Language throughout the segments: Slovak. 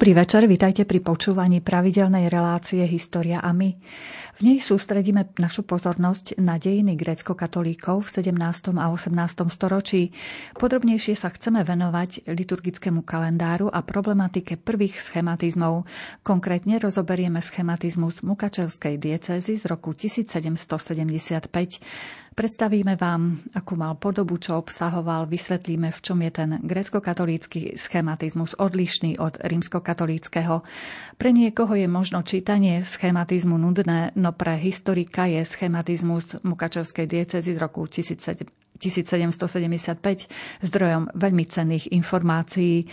Dobrý večer, vitajte pri počúvaní pravidelnej relácie História a my. V nej sústredíme našu pozornosť na dejiny grécko-katolíkov v 17. a 18. storočí. Podrobnejšie sa chceme venovať liturgickému kalendáru a problematike prvých schematizmov. Konkrétne rozoberieme schematizmus Mukačevskej diecézy z roku 1775. Predstavíme vám, akú mal podobu, čo obsahoval, vysvetlíme, v čom je ten grecko-katolícky schematizmus odlišný od rímsko-katolíckého. Pre niekoho je možno čítanie schematizmu nudné, no pre historika je schematizmus Mukačevskej diecezy z roku 1775 zdrojom veľmi cenných informácií.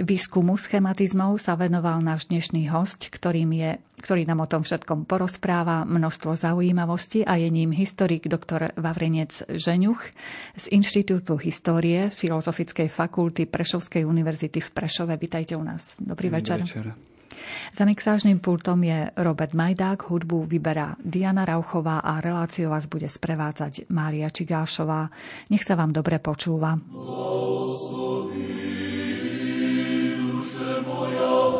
Výskumu schematizmov sa venoval náš dnešný host, ktorým je, ktorý nám o tom všetkom porozpráva množstvo zaujímavostí a je ním historik dr. Vavrenec Žeňuch z Inštitútu histórie Filozofickej fakulty Prešovskej univerzity v Prešove. Vítajte u nás. Dobrý večer. večer. Za mixážnym pultom je Robert Majdák, hudbu vyberá Diana Rauchová a reláciu vás bude sprevádzať Mária Čigášová. Nech sa vám dobre počúva. Blahosloví.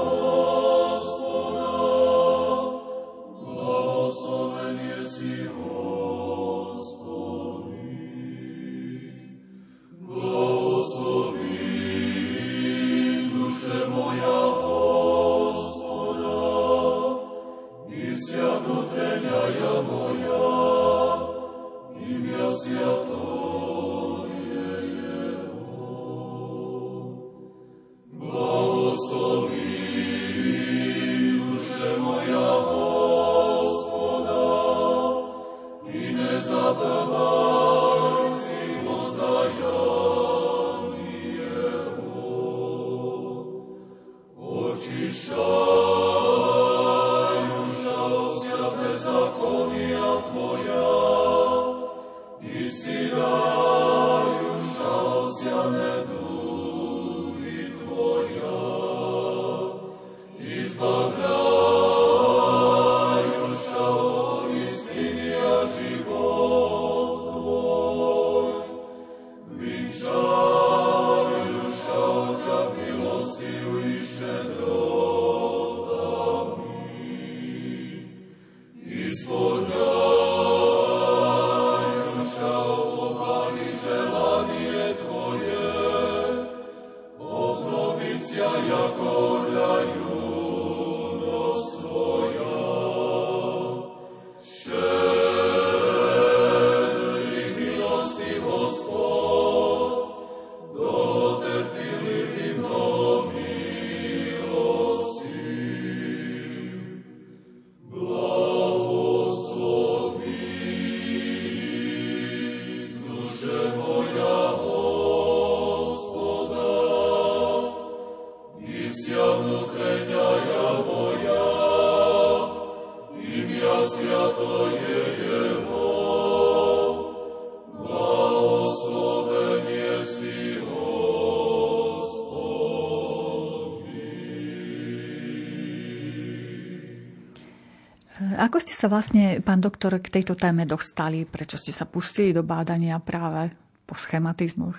Ako ste sa vlastne, pán doktor, k tejto téme dostali? Prečo ste sa pustili do bádania práve po schematizmoch?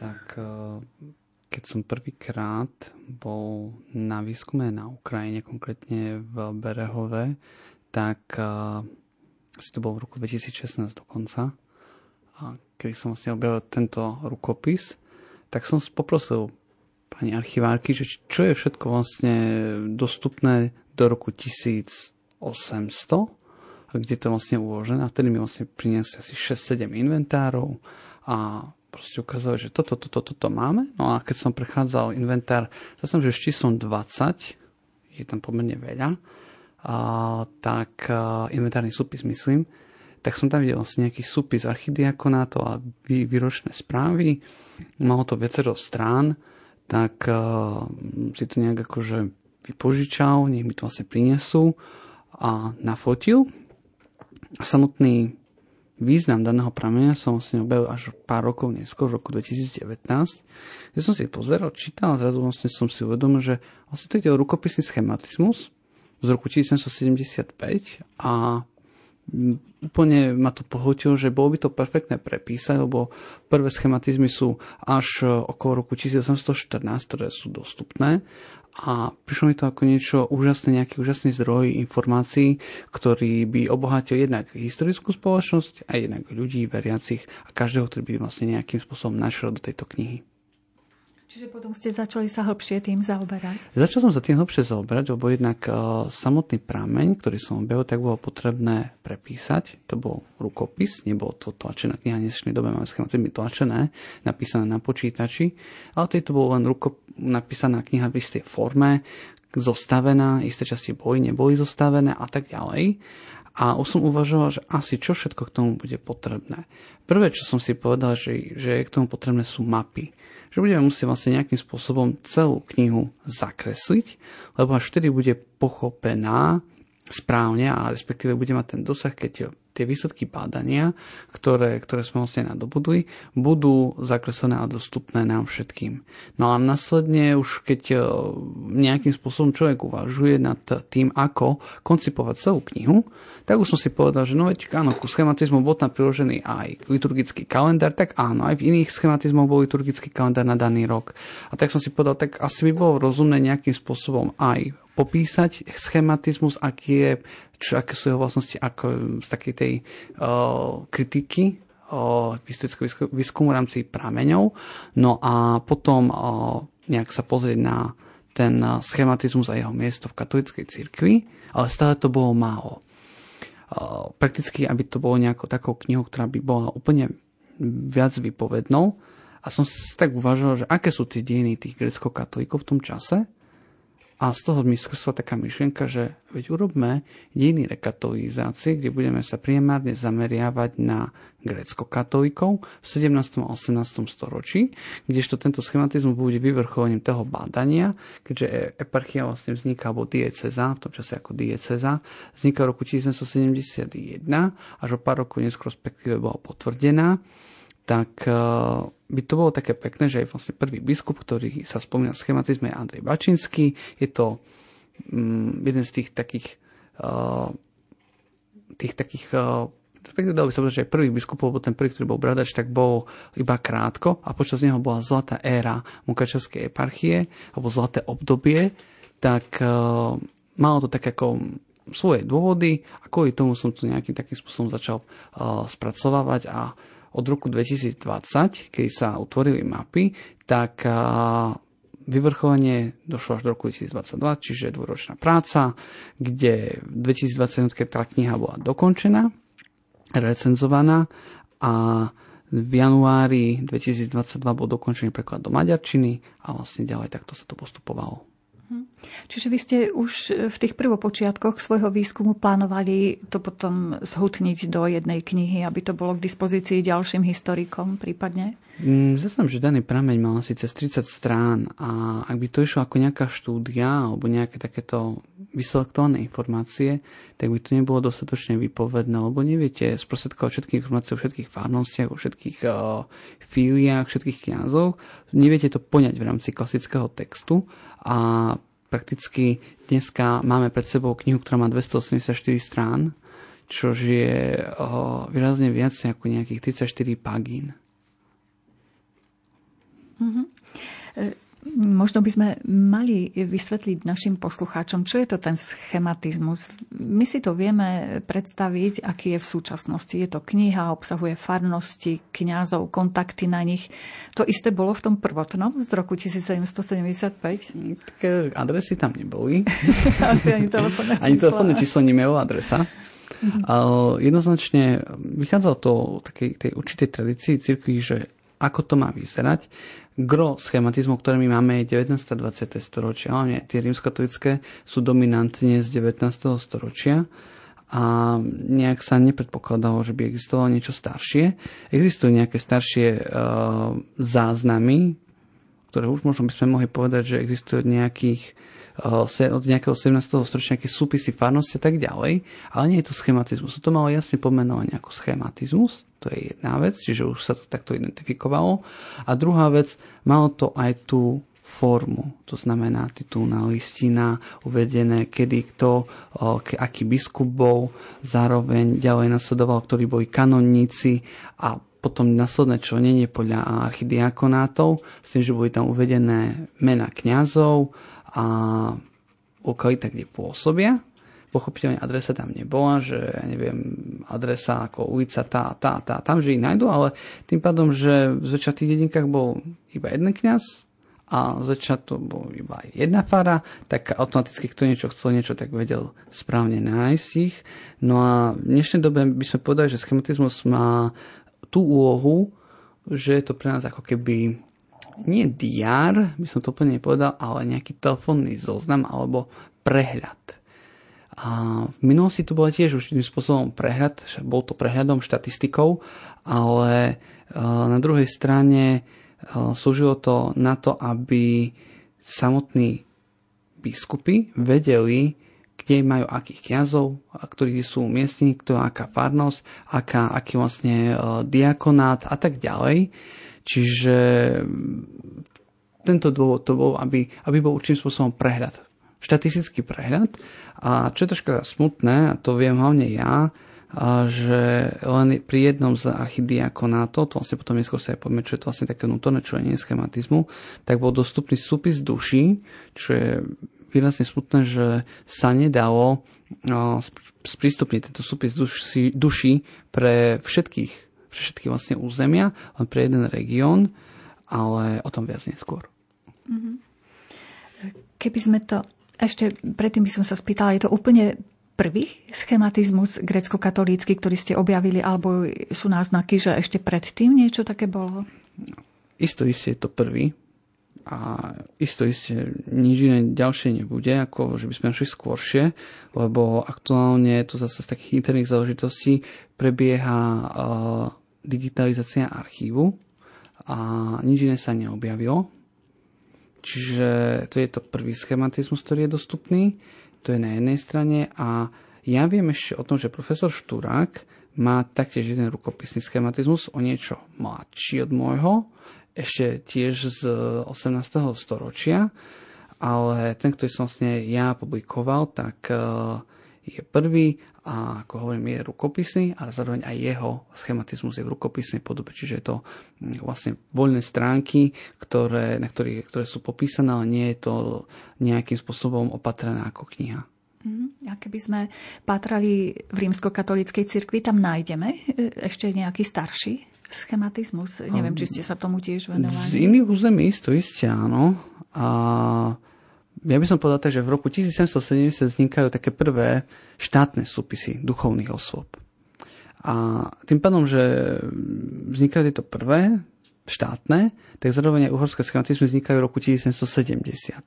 Tak e, keď som prvýkrát bol na výskume na Ukrajine, konkrétne v Berehove, tak si to bol v roku 2016 dokonca, a keď som vlastne objavil tento rukopis, tak som poprosil pani archivárky, že čo je všetko vlastne dostupné do roku 1000 800, kde to vlastne uložené. A vtedy mi vlastne priniesli asi 6-7 inventárov a proste ukázali, že toto, toto, toto máme. No a keď som prechádzal inventár, zase, že s číslom 20, je tam pomerne veľa, a, tak a, inventárny súpis myslím, tak som tam videl vlastne nejaký súpis archidiakonátu a vý, výročné správy. Malo to viacero strán, tak a, si to nejak akože vypožičal, nech mi to vlastne prinesú a nafotil. Samotný význam daného prameňa som vlastne objavil až pár rokov neskôr, v roku 2019, kde som si pozeral, čítal a zrazu vlastne som si uvedomil, že vlastne to ide o rukopisný schematizmus z roku 1775 a úplne ma to pohotilo, že bolo by to perfektné prepísať, lebo prvé schematizmy sú až okolo roku 1814, ktoré sú dostupné a prišlo mi to ako niečo úžasné, nejaký úžasný zdroj informácií, ktorý by obohatil jednak historickú spoločnosť a jednak ľudí veriacich a každého, ktorý by vlastne nejakým spôsobom našiel do tejto knihy. Čiže potom ste začali sa hlbšie tým zaoberať? Začal som sa tým hlbšie zaoberať, lebo jednak uh, samotný prameň, ktorý som objavil, tak bolo potrebné prepísať. To bol rukopis, nebolo to tlačená kniha, v dnešnej dobe máme schématy tlačené, napísané na počítači, ale to bolo len ruko, napísaná kniha v istej forme, zostavená, isté časti boli, neboli zostavené a tak ďalej. A už som uvažoval, že asi čo všetko k tomu bude potrebné. Prvé, čo som si povedal, že, že je k tomu potrebné sú mapy že budeme musieť vlastne nejakým spôsobom celú knihu zakresliť, lebo až vtedy bude pochopená správne a respektíve bude mať ten dosah, keď tie výsledky bádania, ktoré, ktoré sme vlastne nadobudli, budú zakreslené a dostupné nám všetkým. No a následne už keď e, nejakým spôsobom človek uvažuje nad tým, ako koncipovať celú knihu, tak už som si povedal, že no veď áno, ku schematizmu bol tam priložený aj liturgický kalendár, tak áno, aj v iných schematizmoch bol liturgický kalendár na daný rok. A tak som si povedal, tak asi by bolo rozumné nejakým spôsobom aj popísať schematizmus, aký je, čo, aké sú jeho vlastnosti ako z takej tej uh, kritiky historického výskumu v rámci prameňov. No a potom uh, nejak sa pozrieť na ten schematizmus a jeho miesto v katolíckej cirkvi, ale stále to bolo málo. Uh, prakticky, aby to bolo nejakou takou knihou, ktorá by bola úplne viac vypovednou. A som si tak uvažoval, že aké sú tie dejiny tých grecko-katolíkov v tom čase a z toho mi skrsla taká myšlienka, že veď urobme dejiny rekatolizácie, kde budeme sa primárne zameriavať na grécko-katolíkov v 17. a 18. storočí, kdežto tento schematizmus bude vyvrcholením toho bádania, keďže eparchia vlastne vzniká, alebo dieceza, v tom čase ako dieceza, vzniká v roku 1771, až o pár rokov neskôr bola potvrdená tak eh, by to bolo také pekné, že aj vlastne prvý biskup, ktorý sa spomína v schematizme, je Andrej Bačinský. Je to um, jeden z tých takých uh, tých takých uh, respektíve dalo by sa povedať, že prvý biskupov, lebo ten prvý, ktorý bol bradač, tak bol iba krátko a počas neho bola zlatá éra Mukačevskej eparchie, alebo zlaté obdobie, tak uh, malo to tak ako svoje dôvody a kvôli tomu som to nejakým takým spôsobom začal uh, spracovávať a od roku 2020, keď sa utvorili mapy, tak vyvrcholenie došlo až do roku 2022, čiže dvoročná práca, kde v 2021 tá kniha bola dokončená, recenzovaná a v januári 2022 bol dokončený preklad do maďarčiny a vlastne ďalej takto sa to postupovalo. Mhm. Čiže vy ste už v tých prvopočiatkoch svojho výskumu plánovali to potom zhutniť do jednej knihy, aby to bolo k dispozícii ďalším historikom prípadne? Mm, Zasám, že daný prameň mal asi cez 30 strán a ak by to išlo ako nejaká štúdia alebo nejaké takéto vyselektované informácie, tak by to nebolo dostatočne vypovedné, lebo neviete sprostredkovať všetky informácie o všetkých farnostiach, o všetkých uh, fíliách, všetkých kňazov. Neviete to poňať v rámci klasického textu a prakticky dneska máme pred sebou knihu, ktorá má 284 strán, čo je o, výrazne viac ako nejakých 34 pagín. Mm-hmm. Možno by sme mali vysvetliť našim poslucháčom, čo je to ten schematizmus. My si to vieme predstaviť, aký je v súčasnosti. Je to kniha, obsahuje farnosti, kňazov, kontakty na nich. To isté bolo v tom prvotnom z roku 1775? Také adresy tam neboli. Asi ani telefónne číslo. Ani telefónne číslo nemelo adresa. Mm-hmm. jednoznačne vychádzalo to takej tej určitej tradícii cirkvi, že ako to má vyzerať. Gro schematizmu, ktoré my máme, je 19. a 20. storočia. Hlavne tie rímskatolické sú dominantne z 19. storočia a nejak sa nepredpokladalo, že by existovalo niečo staršie. Existujú nejaké staršie uh, záznamy, ktoré už možno by sme mohli povedať, že existujú od nejakých od nejakého 17. storočia nejaké súpisy farnosti a tak ďalej, ale nie je to schematizmus. To malo jasne pomenovanie ako schematizmus, to je jedna vec, čiže už sa to takto identifikovalo. A druhá vec, malo to aj tú formu, to znamená titulná listina, uvedené, kedy kto, aký biskup bol, zároveň ďalej nasledoval, ktorí boli kanonníci a potom následné členenie podľa archidiakonátov, s tým, že boli tam uvedené mena kňazov, a lokalita, kde pôsobia. Pochopiteľne adresa tam nebola, že ja neviem, adresa ako ulica tá tá tá, tam, že ich nájdu, ale tým pádom, že v zväčša tých dedinkách bol iba jeden kňaz a zväčša to bol iba jedna fara, tak automaticky kto niečo chcel, niečo tak vedel správne nájsť ich. No a v dnešnej dobe by sme povedali, že schematizmus má tú úlohu, že je to pre nás ako keby nie diár, by som to úplne nepovedal, ale nejaký telefónny zoznam alebo prehľad. A v minulosti to bolo tiež už tým spôsobom prehľad, bol to prehľadom, štatistikou, ale e, na druhej strane e, slúžilo to na to, aby samotní biskupy vedeli, kde majú akých kňazov, ktorí sú umiestnení, kto aká farnosť, aká, aký vlastne e, diakonát a tak ďalej. Čiže tento dôvod to bol, aby, aby bol určitým spôsobom prehľad. Štatistický prehľad. A čo je troška smutné, a to viem hlavne ja, že len pri jednom z archidiakonátov, to vlastne potom neskôr sa aj poďme, čo je to vlastne také vnútorné členenie schematizmu, tak bol dostupný súpis duší, čo je výrazne smutné, že sa nedalo sprístupniť tento súpis duši, duší pre všetkých všetky vlastne územia, len pre jeden región, ale o tom viac neskôr. Mhm. Keby sme to, ešte predtým by som sa spýtala, je to úplne prvý schematizmus grecko-katolícky, ktorý ste objavili, alebo sú náznaky, že ešte predtým niečo také bolo? Isto isté je to prvý. A isto isté nič iné ďalšie nebude, ako že by sme našli skôršie, lebo aktuálne to zase z takých interných záležitostí prebieha uh, digitalizácia archívu a nič iné sa neobjavilo. Čiže to je to prvý schematizmus, ktorý je dostupný. To je na jednej strane a ja viem ešte o tom, že profesor Štúrak má taktiež jeden rukopisný schematizmus, o niečo mladší od môjho, ešte tiež z 18. storočia, ale ten, ktorý som vlastne ja publikoval, tak eh, je prvý a ako hovorím, je rukopisný, ale zároveň aj jeho schematizmus je v rukopisnej podobe, čiže je to mm, vlastne voľné stránky, ktoré, na ktorých, ktoré sú popísané, ale nie je to nejakým spôsobom opatrené ako kniha. Mhm. A keby sme pátrali v rímskokatolíckej cirkvi, tam nájdeme e, ešte nejaký starší schematizmus? Neviem, či ste sa tomu tiež venovali. Z iných území isto isté, áno. A ja by som povedal že v roku 1770 vznikajú také prvé štátne súpisy duchovných osôb. A tým pádom, že vznikajú tieto prvé štátne, tak zároveň aj uhorské schematizmy vznikajú v roku 1770.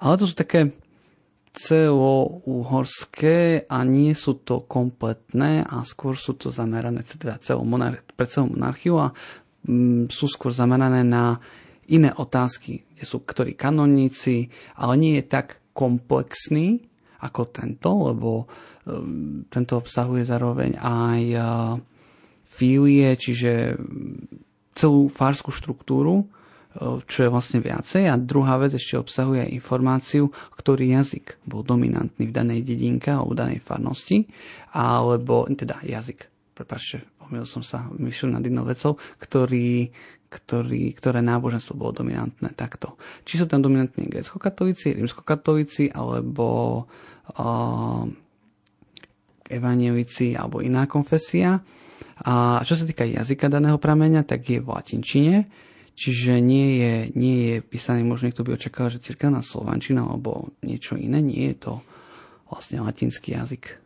Ale to sú také celo-uhorské a nie sú to kompletné a skôr sú to zamerané teda celú monar- pre celú monarchiu a mm, sú skôr zamerané na iné otázky, kde sú ktorí kanonníci, ale nie je tak komplexný ako tento, lebo um, tento obsahuje zároveň aj uh, filie, čiže celú fárskú štruktúru, čo je vlastne viacej. A druhá vec ešte obsahuje informáciu, ktorý jazyk bol dominantný v danej dedinke alebo v danej farnosti, alebo teda jazyk, prepáčte, pomýlil som sa, myšľu nad inou vecou, ktorý, ktorý, ktoré náboženstvo bolo dominantné takto. Či sú tam dominantní grecko-katolíci, rímsko-katolíci, alebo uh, evanielici, alebo iná konfesia. A čo sa týka jazyka daného prameňa, tak je v latinčine, čiže nie je, nie je písaný, možno niekto by očakával, že cirkevná slovančina alebo niečo iné, nie je to vlastne latinský jazyk.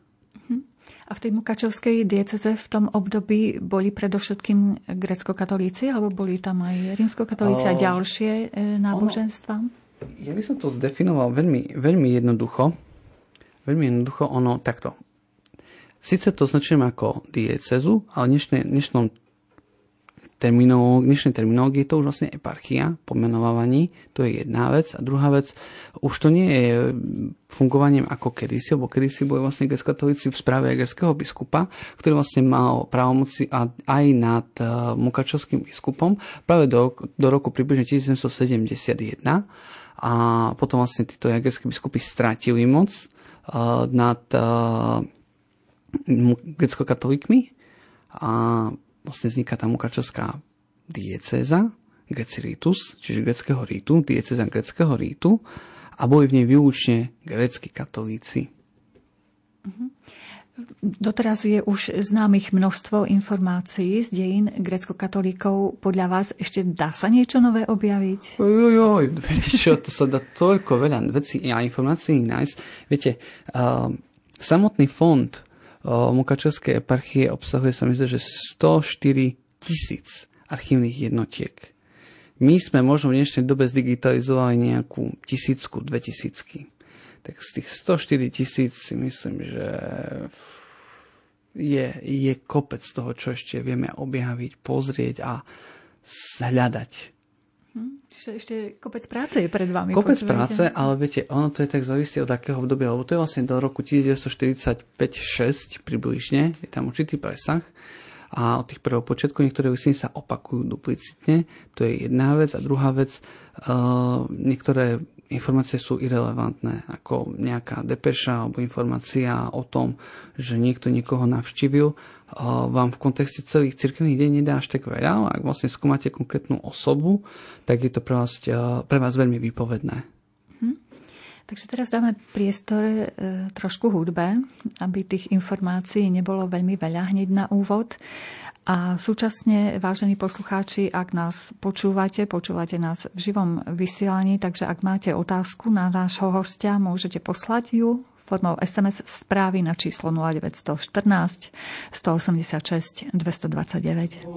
A v tej Mukačovskej dieceze v tom období boli predovšetkým grecko-katolíci, alebo boli tam aj rímsko-katolíci a ďalšie e, náboženstva? Ja by som to zdefinoval veľmi, veľmi jednoducho. Veľmi jednoducho ono takto. Sice to označujem ako diecezu, ale v dnešnom terminológ, dnešnej terminológii je to už vlastne eparchia, pomenovávaní, to je jedna vec. A druhá vec, už to nie je fungovaním ako kedysi, lebo kedysi boli vlastne grecko-katolíci v správe greckého biskupa, ktorý vlastne mal právomoci aj nad uh, mukačovským biskupom práve do, do roku približne 1771 a potom vlastne títo jagerské biskupy stratili moc uh, nad uh, grecko-katolíkmi a vlastne vzniká tá mukačovská diecéza, Greciritus, čiže greckého rítu, dieceza greckého rítu. a boli v nej výlučne grécky katolíci. Uh-huh. Doteraz je už známych množstvo informácií z dejín grecko-katolíkov. Podľa vás ešte dá sa niečo nové objaviť? Ojojoj, viete čo, to sa dá toľko veľa vecí a informácií nájsť. Viete, uh, samotný fond Mukačevskej eparchie obsahuje sa myslím, že 104 tisíc archívnych jednotiek. My sme možno v dnešnej dobe zdigitalizovali nejakú tisícku, dve tisícky tak z tých 104 tisíc si myslím, že je, je kopec toho, čo ešte vieme objaviť, pozrieť a hľadať. Čiže ešte kopec práce je pred vami. Kopec práce, ale viete, ono to je tak závisí od akého obdobia, lebo to je vlastne do roku 1945-6 približne, je tam určitý presah a od tých prvého počiatku niektoré vysiny sa opakujú duplicitne, to je jedna vec a druhá vec, uh, niektoré informácie sú irrelevantné, ako nejaká depeša alebo informácia o tom, že niekto niekoho navštívil, vám v kontexte celých cirkevných deň nedá až tak veľa, ale ak vlastne skúmate konkrétnu osobu, tak je to pre vás, pre vás veľmi výpovedné. Hm. Takže teraz dáme priestor e, trošku hudbe, aby tých informácií nebolo veľmi veľa hneď na úvod. A súčasne, vážení poslucháči, ak nás počúvate, počúvate nás v živom vysielaní, takže ak máte otázku na nášho hostia, môžete poslať ju formou SMS správy na číslo 0914 186 229.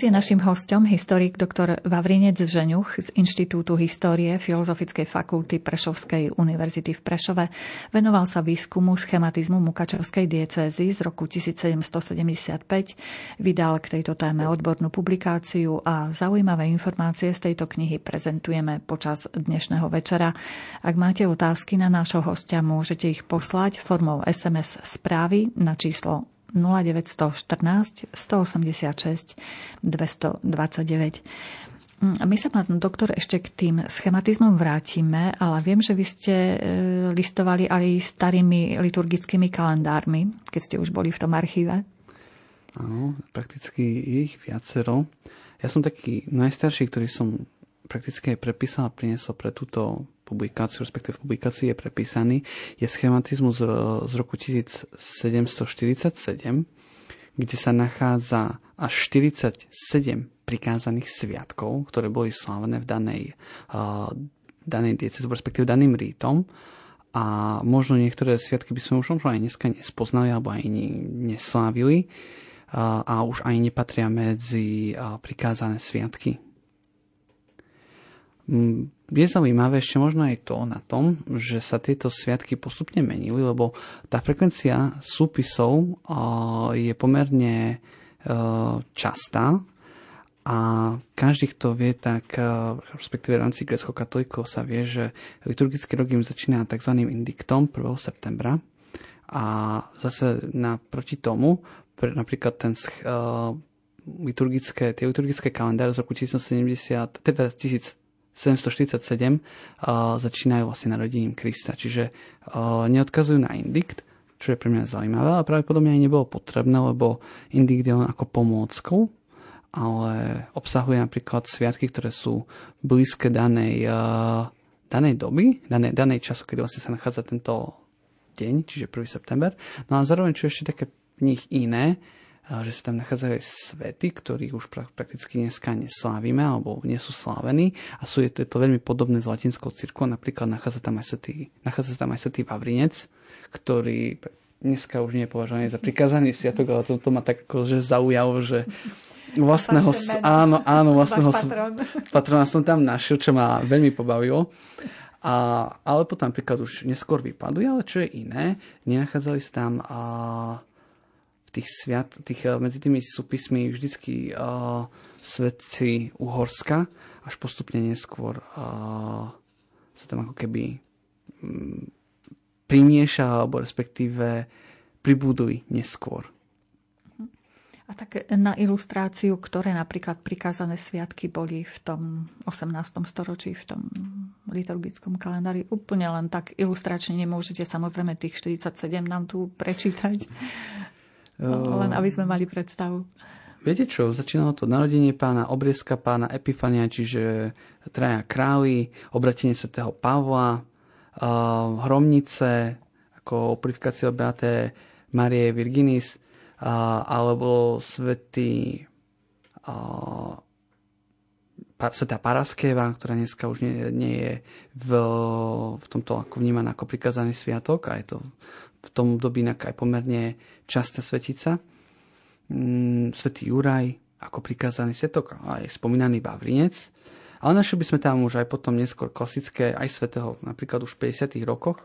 Dnes je našim hostom historik dr. Vavrinec Žeňuch z Inštitútu histórie Filozofickej fakulty Prešovskej univerzity v Prešove. Venoval sa výskumu schematizmu Mukačevskej diecézy z roku 1775. Vydal k tejto téme odbornú publikáciu a zaujímavé informácie z tejto knihy prezentujeme počas dnešného večera. Ak máte otázky na nášho hostia, môžete ich poslať formou SMS správy na číslo 0914 186 229. My sa, pán doktor, ešte k tým schematizmom vrátime, ale viem, že vy ste e, listovali aj starými liturgickými kalendármi, keď ste už boli v tom archíve. Áno, prakticky ich viacero. Ja som taký najstarší, ktorý som prakticky aj prepísal a priniesol pre túto publikáciu, respektíve v publikácii je prepísaný, je schematizmus z, roku 1747, kde sa nachádza až 47 prikázaných sviatkov, ktoré boli slávené v danej, uh, danej diecezu, respektíve daným rítom. A možno niektoré sviatky by sme už možno aj dneska nespoznali alebo aj neslávili uh, a už aj nepatria medzi uh, prikázané sviatky. Je zaujímavé ešte možno aj to na tom, že sa tieto sviatky postupne menili, lebo tá frekvencia súpisov je pomerne častá a každý, kto vie, tak respektíve v rámci grecko-katolíkov sa vie, že liturgický rok im začína tzv. indiktom 1. septembra a zase naproti tomu, napríklad ten liturgické, tie liturgické kalendáre z roku 1970, teda 1000 747 uh, začínajú vlastne narodením Krista. Čiže neodkazujú na indikt, čo je pre mňa zaujímavé, ale pravdepodobne aj nebolo potrebné, lebo indikt je len ako pomôckou, ale obsahuje napríklad sviatky, ktoré sú blízke danej, danej doby, danej, danej času, kedy vlastne sa nachádza tento deň, čiže 1. september. No a zároveň, čo ešte také v nich iné, že sa tam nachádzajú aj svety, ktorých už prakticky dneska neslávime alebo nie sú slávení a sú je to veľmi podobné s latinskou cirkvou. Napríklad nachádza tam aj svetý, nachádza tam aj svetý Vavrinec, ktorý dneska už nie je považovaný za prikázaný sviatok, ale to, to ma tak akože zaujalo, že vlastného, áno, áno, vlastného patrona som tam našiel, čo ma veľmi pobavilo. A, ale potom napríklad už neskôr vypaduje, ale čo je iné, nenachádzali sa tam a, tých sviat, tých, eh, medzi tými súpismi vždycky uh, svetci Uhorska, až postupne neskôr uh, sa tam ako keby um, primieša, alebo respektíve pribúdujú neskôr. A tak na ilustráciu, ktoré napríklad prikázané sviatky boli v tom 18. storočí, v tom liturgickom kalendári, úplne len tak ilustračne nemôžete samozrejme tých 47 nám tu prečítať. No, len aby sme mali predstavu. Viete čo, začínalo to narodenie pána, obriezka pána Epifania, čiže traja králi, obratenie svätého Pavla, uh, hromnice, ako purifikácia Beaté Marie Virginis, uh, alebo svätý uh, Sveta Paraskeva, ktorá dneska už nie, nie je v, v tomto ako vnímaná ako prikázaný sviatok a je to v tom období aj pomerne častá svetica. Mm, Svetý Juraj ako prikázaný svetok aj spomínaný Bavrinec. Ale našli by sme tam už aj potom neskôr klasické, aj svetého, napríklad už v 50. rokoch,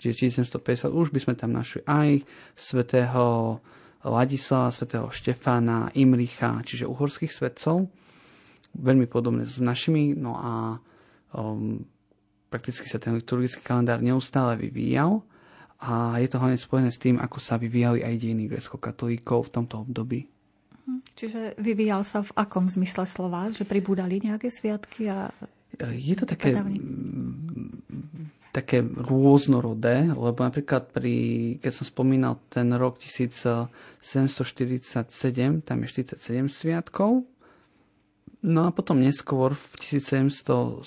čiže 1750, už by sme tam našli aj svetého Ladislava, svetého Štefána, Imricha, čiže uhorských svetcov veľmi podobné s našimi, no a um, prakticky sa ten liturgický kalendár neustále vyvíjal a je to hlavne spojené s tým, ako sa vyvíjali aj dejiny grecko-katolíkov v tomto období. Mhm. Čiže vyvíjal sa v akom zmysle slova? Že pribúdali nejaké sviatky? A... Je to také, také rôznorodé, lebo napríklad pri, keď som spomínal ten rok 1747, tam je 47 sviatkov, No a potom neskôr v 1775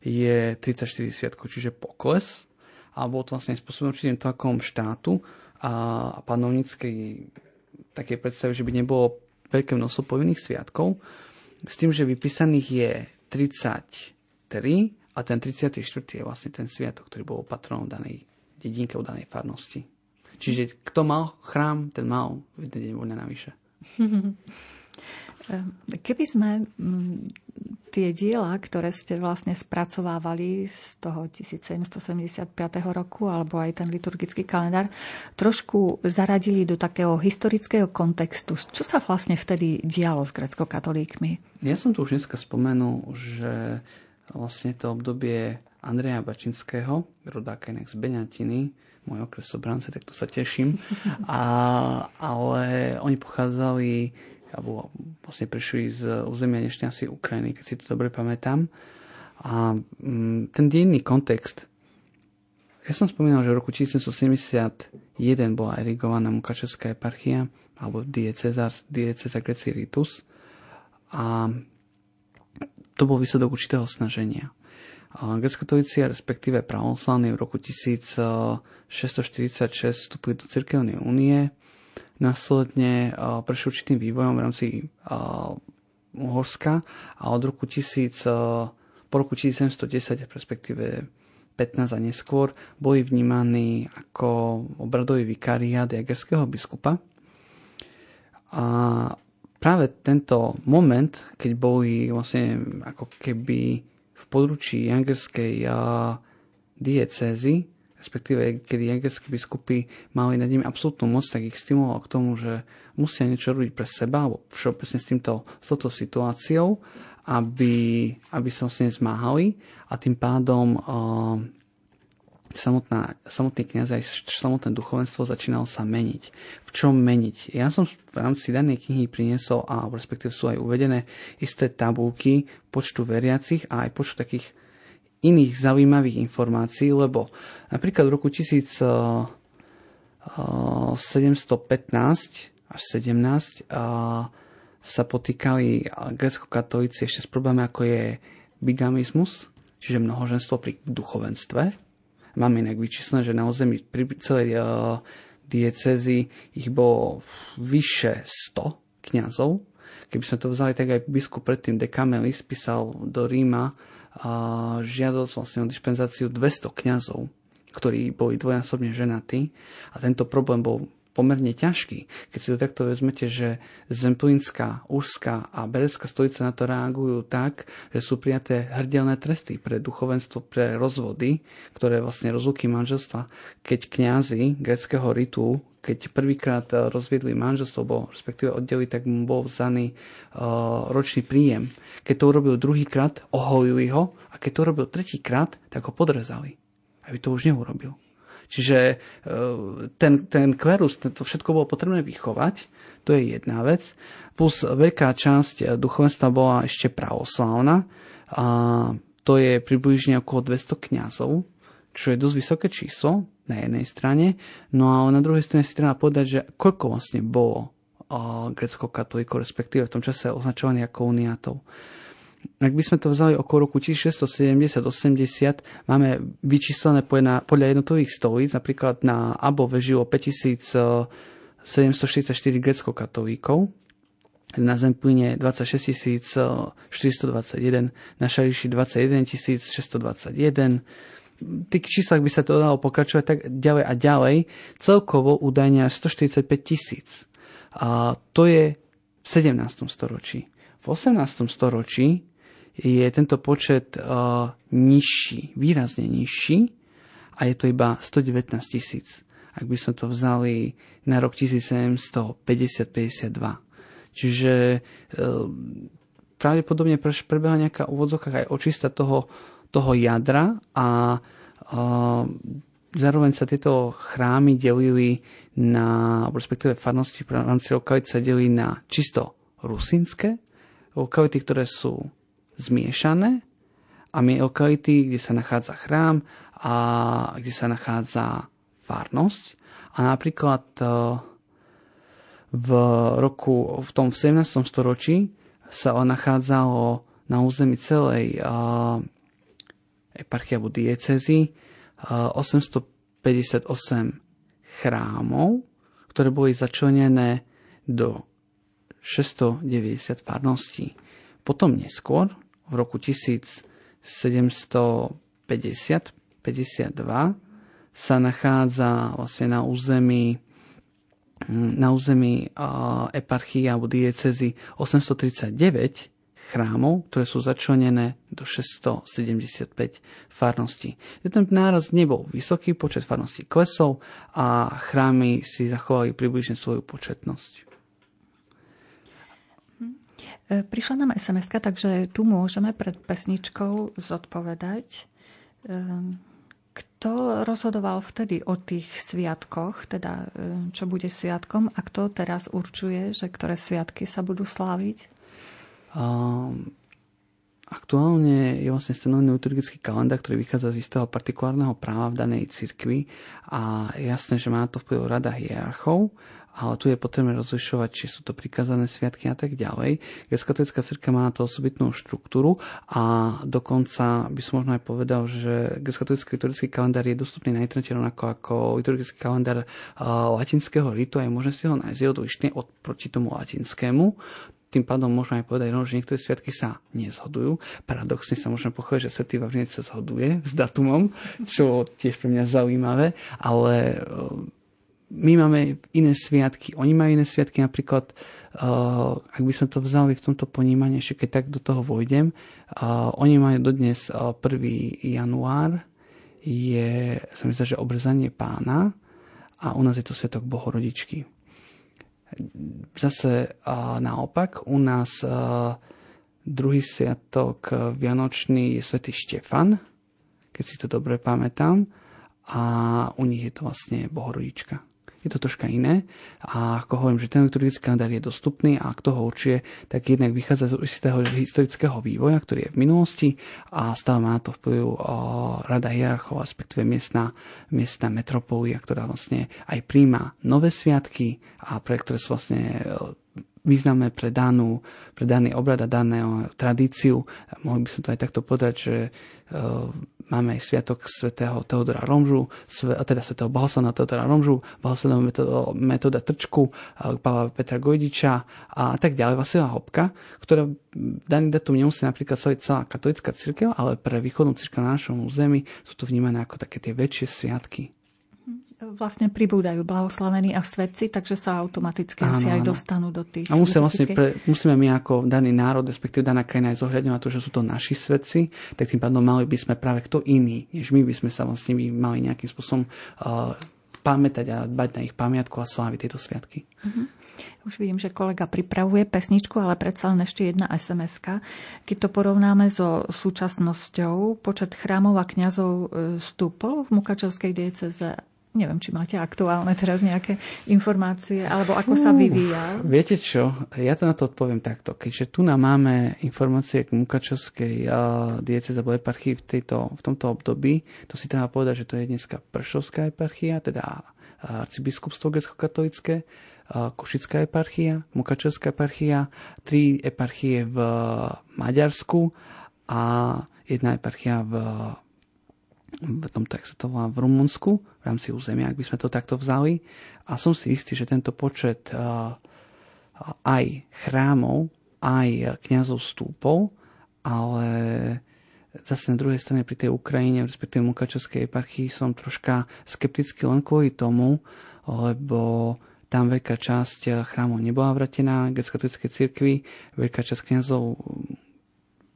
je 34 sviatkov, čiže pokles. A bol to vlastne spôsobom určitým tlakom štátu a panovníckej také predstavy, že by nebolo veľké množstvo povinných sviatkov. S tým, že vypísaných je 33 a ten 34 je vlastne ten sviatok, ktorý bol patronom danej dedinke, danej farnosti. Čiže kto mal chrám, ten mal jeden deň voľne navyše. Keby sme tie diela, ktoré ste vlastne spracovávali z toho 1775 roku, alebo aj ten liturgický kalendár, trošku zaradili do takého historického kontextu. Čo sa vlastne vtedy dialo s grecko-katolíkmi? Ja som tu už dneska spomenul, že vlastne to obdobie Andreja Bačinského, rodáka inak z Beňatiny, môj okres Sobrance, tak to sa teším. A, ale oni pochádzali alebo vlastne prišli z územia asi Ukrajiny, keď si to dobre pamätám. A mm, ten dejný kontext, ja som spomínal, že v roku 1771 bola erigovaná Mukačevská eparchia, alebo dieceza, dieceza Greci Ritus. A to bol výsledok určitého snaženia. Grecko-katolíci, respektíve pravoslavní v roku 1646 vstúpili do Cirkevnej únie následne prešli určitým vývojom v rámci uh, Uhorska a od roku 1000, uh, po roku 1710, respektíve 15 a neskôr, boli vnímaní ako obradový vikariát jagerského biskupa. A práve tento moment, keď boli vlastne ako keby v područí jangerskej diecézy, respektíve kedy jagerskí biskupy mali nad nimi absolútnu moc, tak ich stimuloval k tomu, že musia niečo robiť pre seba, alebo všeobecne s týmto, s touto situáciou, aby, aby sa vlastne zmáhali a tým pádom uh, samotná, samotný kniaz aj samotné duchovenstvo začínalo sa meniť. V čom meniť? Ja som v rámci danej knihy priniesol, a respektíve sú aj uvedené isté tabulky počtu veriacich a aj počtu takých iných zaujímavých informácií, lebo napríklad v roku 1715 až 17 sa potýkali grecko-katolíci ešte s problémami, ako je bigamizmus, čiže mnohoženstvo pri duchovenstve. Máme inak vyčíslené, že na území celej diecezy ich bolo vyše 100 kňazov. Keby sme to vzali, tak aj biskup predtým Dekamelis písal do Ríma, žiadosť vlastne o dispenzáciu 200 kňazov, ktorí boli dvojnásobne ženatí a tento problém bol pomerne ťažký. Keď si to takto vezmete, že Zemplínska, Úžská a Berecká stolica na to reagujú tak, že sú prijaté hrdelné tresty pre duchovenstvo, pre rozvody, ktoré vlastne rozluky manželstva, keď kňazi greckého ritu, keď prvýkrát rozviedli manželstvo, bo respektíve oddeli, tak mu bol vzaný uh, ročný príjem. Keď to urobil druhýkrát, oholili ho a keď to urobil tretíkrát, tak ho podrezali, aby to už neurobil. Čiže e, ten, ten klerus, to všetko bolo potrebné vychovať, to je jedna vec. Plus veľká časť duchovenstva bola ešte pravoslávna a to je približne okolo 200 kňazov, čo je dosť vysoké číslo na jednej strane. No a na druhej strane si treba povedať, že koľko vlastne bolo grecko-katolíkov, respektíve v tom čase označovaní ako uniátov ak by sme to vzali okolo roku 1670-80, máme vyčíslené podľa jednotlivých stolíc, napríklad na Above žilo 5744 grecko-katolíkov, na Zempline 26 421, na Šariši 21 621, tých číslach by sa to dalo pokračovať tak ďalej a ďalej. Celkovo údajne 145 tisíc. A to je v 17. storočí. V 18. storočí je tento počet uh, nižší, výrazne nižší a je to iba 119 tisíc. Ak by sme to vzali na rok 1750-52. Čiže uh, pravdepodobne prebehla nejaká úvodzovka aj očista toho, toho jadra a uh, zároveň sa tieto chrámy delili na, respektíve farnosti v rámci lokality sa delili na čisto rusínske lokality, ktoré sú zmiešané a lokality, kde sa nachádza chrám a kde sa nachádza farnosť. A napríklad e, v roku, v tom 17. storočí sa nachádzalo na území celej uh, eparchie alebo diecezy uh, 858 chrámov, ktoré boli začlenené do 690 farností. Potom neskôr v roku 1750-52 sa nachádza vlastne na území na území eparchie alebo diecezy 839 chrámov, ktoré sú začlenené do 675 farností. Ten náraz nebol vysoký, počet farností klesol a chrámy si zachovali približne svoju početnosť. E, prišla nám sms takže tu môžeme pred pesničkou zodpovedať. E, kto rozhodoval vtedy o tých sviatkoch, teda e, čo bude sviatkom a kto teraz určuje, že ktoré sviatky sa budú sláviť? Um, aktuálne je vlastne stanovený liturgický kalendár, ktorý vychádza z istého partikulárneho práva v danej cirkvi a jasné, že má to vplyv rada hierarchov, ale tu je potrebné rozlišovať, či sú to prikázané sviatky a tak ďalej. Grecko-katolická cirkev má na to osobitnú štruktúru a dokonca by som možno aj povedal, že grecko-katolický liturgický kalendár je dostupný na internete rovnako ako liturgický kalendár uh, latinského ritu a je možné si ho nájsť odlišne od proti tomu latinskému tým pádom môžeme aj povedať, no, že niektoré sviatky sa nezhodujú. Paradoxne sa môžeme pochodiť, že Svetý Vavrinec sa zhoduje s datumom, čo tiež pre mňa zaujímavé, ale e, my máme iné sviatky, oni majú iné sviatky, napríklad, uh, ak by sme to vzali v tomto ponímaní, ešte keď tak do toho vojdem, uh, oni majú dodnes uh, 1. január, je, sa mi zdá, že obrezanie pána a u nás je to sviatok Bohorodičky. Zase naopak, u nás druhý sviatok vianočný je svätý Štefan, keď si to dobre pamätám, a u nich je to vlastne Bohorodička je to troška iné. A ako hovorím, že ten liturgický kalendár je dostupný a kto ho určuje, tak jednak vychádza z istého historického vývoja, ktorý je v minulosti a stále má to vplyv o rada hierarchov, respektíve miestna, miestna metropolia, ktorá vlastne aj príjma nové sviatky a pre ktoré sú vlastne významné pre, danú, pre daný obrad a danú tradíciu. Mohli by som to aj takto povedať, že máme aj sviatok svätého Teodora Romžu, teda svätého Blahoslana Teodora Romžu, Blahoslaného metóda Trčku, Pavla Petra Gojdiča a tak ďalej, Vasila Hopka, ktorá daný datum nemusí napríklad slaviť celá katolická církev, ale pre východnú církev na našom území sú to vnímané ako také tie väčšie sviatky vlastne pribúdajú blahoslavení a svetci, takže sa automaticky áno, asi aj áno. dostanú do tých... A musia vlastne pre, musíme my ako daný národ, respektíve daná krajina aj zohľadňovať to, že sú to naši svetci, tak tým pádom mali by sme práve kto iný, než my by sme sa vlastne by mali nejakým spôsobom uh, pamätať a dbať na ich pamiatku a sláviť tieto sviatky. Uh-huh. Už vidím, že kolega pripravuje pesničku, ale predsa len ešte jedna sms Keď to porovnáme so súčasnosťou, počet chrámov a kňazov e, stúpol v Mukačovskej dieceze Neviem, či máte aktuálne teraz nejaké informácie, alebo ako sa vyvíja. Viete čo, ja to na to odpoviem takto. Keďže tu nám máme informácie k Mukačovskej uh, dieceze alebo eparchii v, tejto, v tomto období, to si treba povedať, že to je dneska Pršovská eparchia, teda arcibiskupstvo grecko-katolické, Košická eparchia, Mukačovská eparchia, tri eparchie v Maďarsku a jedna eparchia v v tomto, jak sa to volá, v Rumunsku, v rámci územia, ak by sme to takto vzali. A som si istý, že tento počet uh, aj chrámov, aj kniazov stúpol, ale zase na druhej strane pri tej Ukrajine, respektíve Mukačovskej eparchii som troška skeptický len kvôli tomu, lebo tam veľká časť chrámov nebola vratená grecko-katolíckej cirkvi, veľká časť kniazov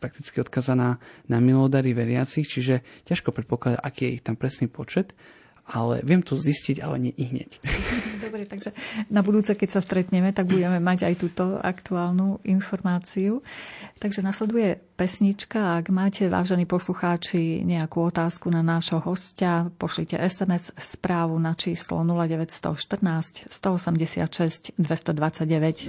prakticky odkazaná na milodary veriacich, čiže ťažko predpokladať, aký je ich tam presný počet, ale viem to zistiť, ale nie i hneď. Dobre, takže na budúce, keď sa stretneme, tak budeme mať aj túto aktuálnu informáciu. Takže nasleduje pesnička. Ak máte, vážení poslucháči, nejakú otázku na nášho hostia, pošlite SMS správu na číslo 0914 186 229.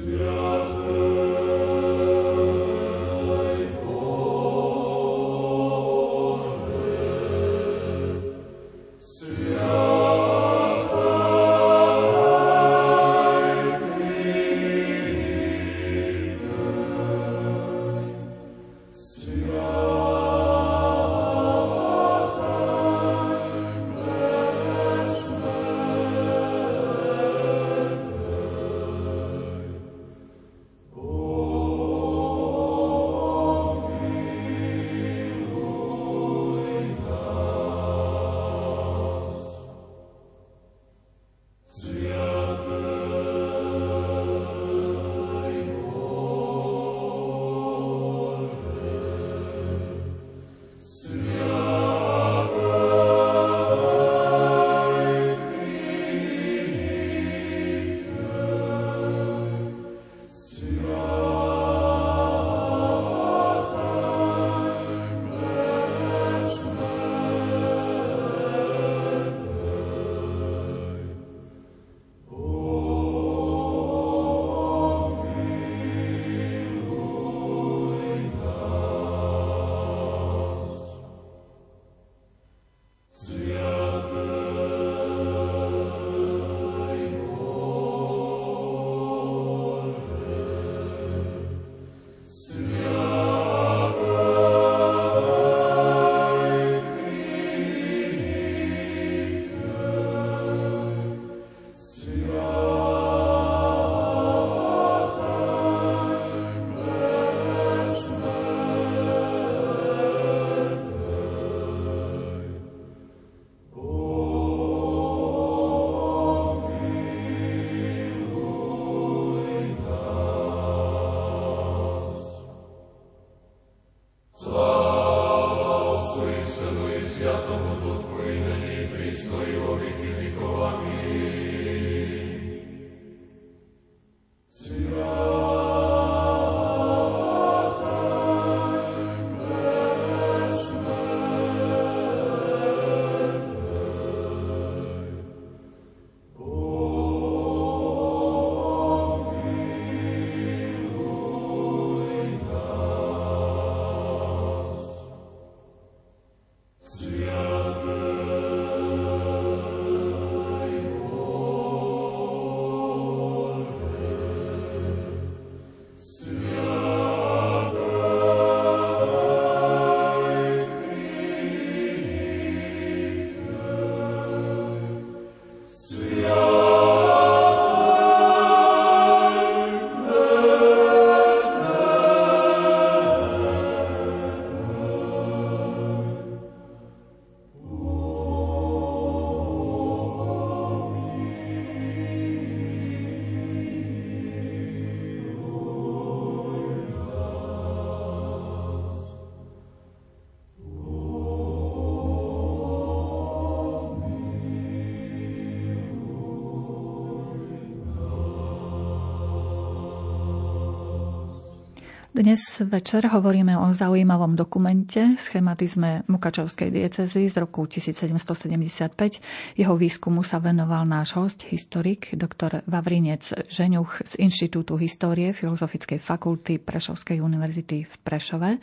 Dnes večer hovoríme o zaujímavom dokumente, schematizme Mukačovskej diecezy z roku 1775. Jeho výskumu sa venoval náš host, historik, doktor Vavrinec Žeňuch z Inštitútu histórie Filozofickej fakulty Prešovskej univerzity v Prešove.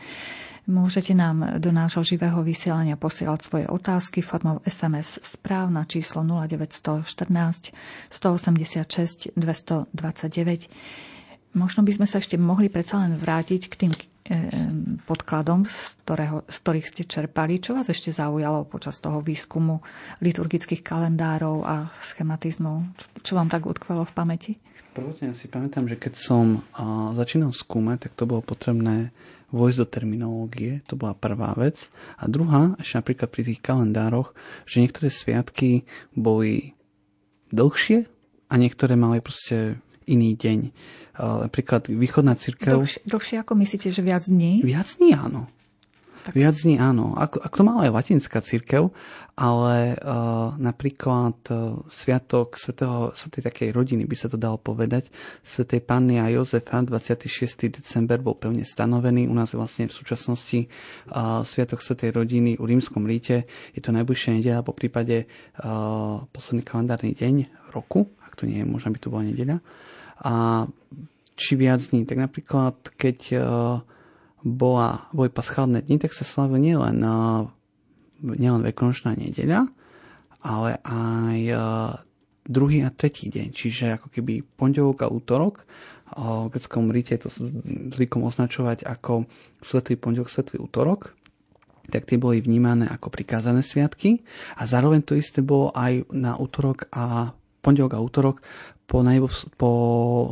Môžete nám do nášho živého vysielania posielať svoje otázky formou SMS správ na číslo 0914 186 229. Možno by sme sa ešte mohli predsa len vrátiť k tým podkladom, z, ktorého, z ktorých ste čerpali. Čo vás ešte zaujalo počas toho výskumu liturgických kalendárov a schematizmov? Čo, čo vám tak utkvelo v pamäti? Prvotne ja si pamätám, že keď som uh, začínal skúmať, tak to bolo potrebné vojsť do terminológie, to bola prvá vec. A druhá, ešte napríklad pri tých kalendároch, že niektoré sviatky boli dlhšie a niektoré mali proste iný deň. Napríklad východná církev... Dlhšie, dlhšie ako myslíte, že viac dní? Viac dní, áno. Tak. Viac dní áno. Ako, ako to mala aj latinská církev, ale uh, napríklad uh, sviatok svetého, svetej takej rodiny by sa to dalo povedať, svetej Panny a Jozefa 26. december bol pevne stanovený. U nás vlastne v súčasnosti uh, sviatok svetej rodiny u rímskom líte je to najbližšia nedeľa po prípade uh, posledný kalendárny deň roku, ak to nie je, možno by to bola nedeľa. A či viac dní, tak napríklad keď uh, bola, boli paschálne dni, tak sa slavil nielen, nielen Veľkonočná nedeľa, ale aj druhý a tretí deň, čiže ako keby pondelok a útorok. V greckom rite to zvykom označovať ako svetlý pondelok, svetlý útorok tak tie boli vnímané ako prikázané sviatky a zároveň to isté bolo aj na útorok a pondelok a útorok po, po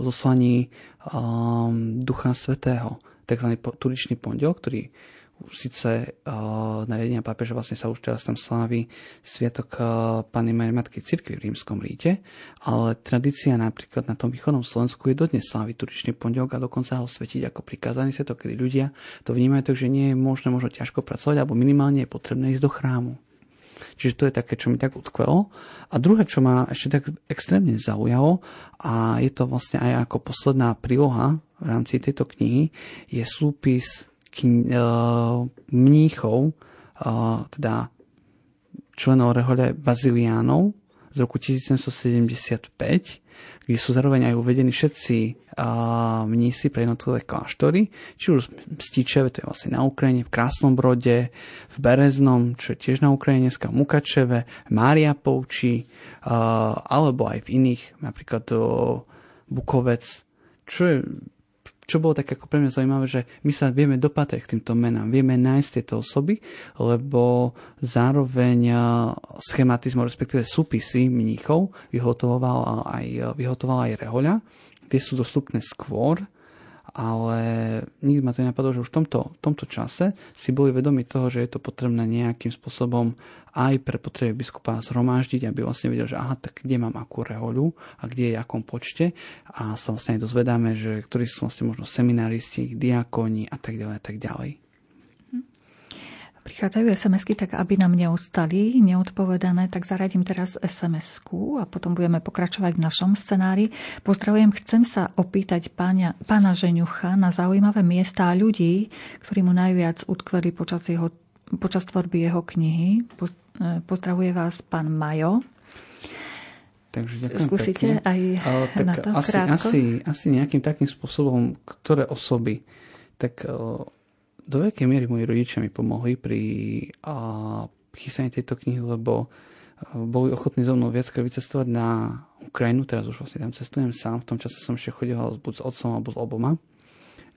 zoslaní um, Ducha Svetého tzv. turičný pondelok, ktorý síce uh, nariadenia pápeža vlastne sa už teraz tam slávi Sviatok uh, Panny Marie Matky Cirkvi v rímskom ríte, ale tradícia napríklad na tom východnom Slovensku je dodnes sláviť turičný pondelok a dokonca ho svetiť ako prikázaný sviatok, kedy ľudia to vnímajú tak, že nie je možné možno ťažko pracovať, alebo minimálne je potrebné ísť do chrámu. Čiže to je také, čo mi tak utkvelo. A druhé, čo ma ešte tak extrémne zaujalo, a je to vlastne aj ako posledná príloha v rámci tejto knihy je súpis kni- uh, mníchov, uh, teda členov rehole Baziliánov z roku 1775, kde sú zároveň aj uvedení všetci mnísi pre jednotlivé kláštory, či už v Stíčeve, to je vlastne na Ukrajine, v Krásnom Brode, v Bereznom, čo je tiež na Ukrajine, v Mukačeve, Mária Pouči, alebo aj v iných, napríklad Bukovec, čo je čo bolo tak ako pre mňa zaujímavé, že my sa vieme dopatrať k týmto menám, vieme nájsť tieto osoby, lebo zároveň schematizmu, respektíve súpisy mníchov vyhotoval aj, vyhotoval aj Rehoľa. Tie sú dostupné skôr, ale nikdy ma to nenapadlo, že už v tomto, v tomto čase si boli vedomi toho, že je to potrebné nejakým spôsobom aj pre potreby biskupa zhromaždiť, aby vlastne vedel, že aha, tak kde mám akú rehoľu a kde je akom počte. A sa vlastne aj dozvedáme, že ktorí sú vlastne možno seminaristi, diakoni a tak ďalej a tak ďalej prichádzajú SMS-ky, tak aby nám neostali neodpovedané, tak zaradím teraz SMS-ku a potom budeme pokračovať v našom scenári. Pozdravujem, chcem sa opýtať pána, pána Žeňucha na zaujímavé miesta a ľudí, ktorí mu najviac utkveli počas, jeho, počas tvorby jeho knihy. E, pozdravuje vás pán Majo. Takže ďakujem Skúsite pekne. aj Ale, tak na to asi, krátko? asi, asi nejakým takým spôsobom, ktoré osoby, tak do veľkej miery moji rodičia mi pomohli pri a, chystaní tejto knihy, lebo boli ochotní so mnou viackrát vycestovať na Ukrajinu, teraz už vlastne tam cestujem sám, v tom čase som ešte chodil buď s otcom alebo s oboma,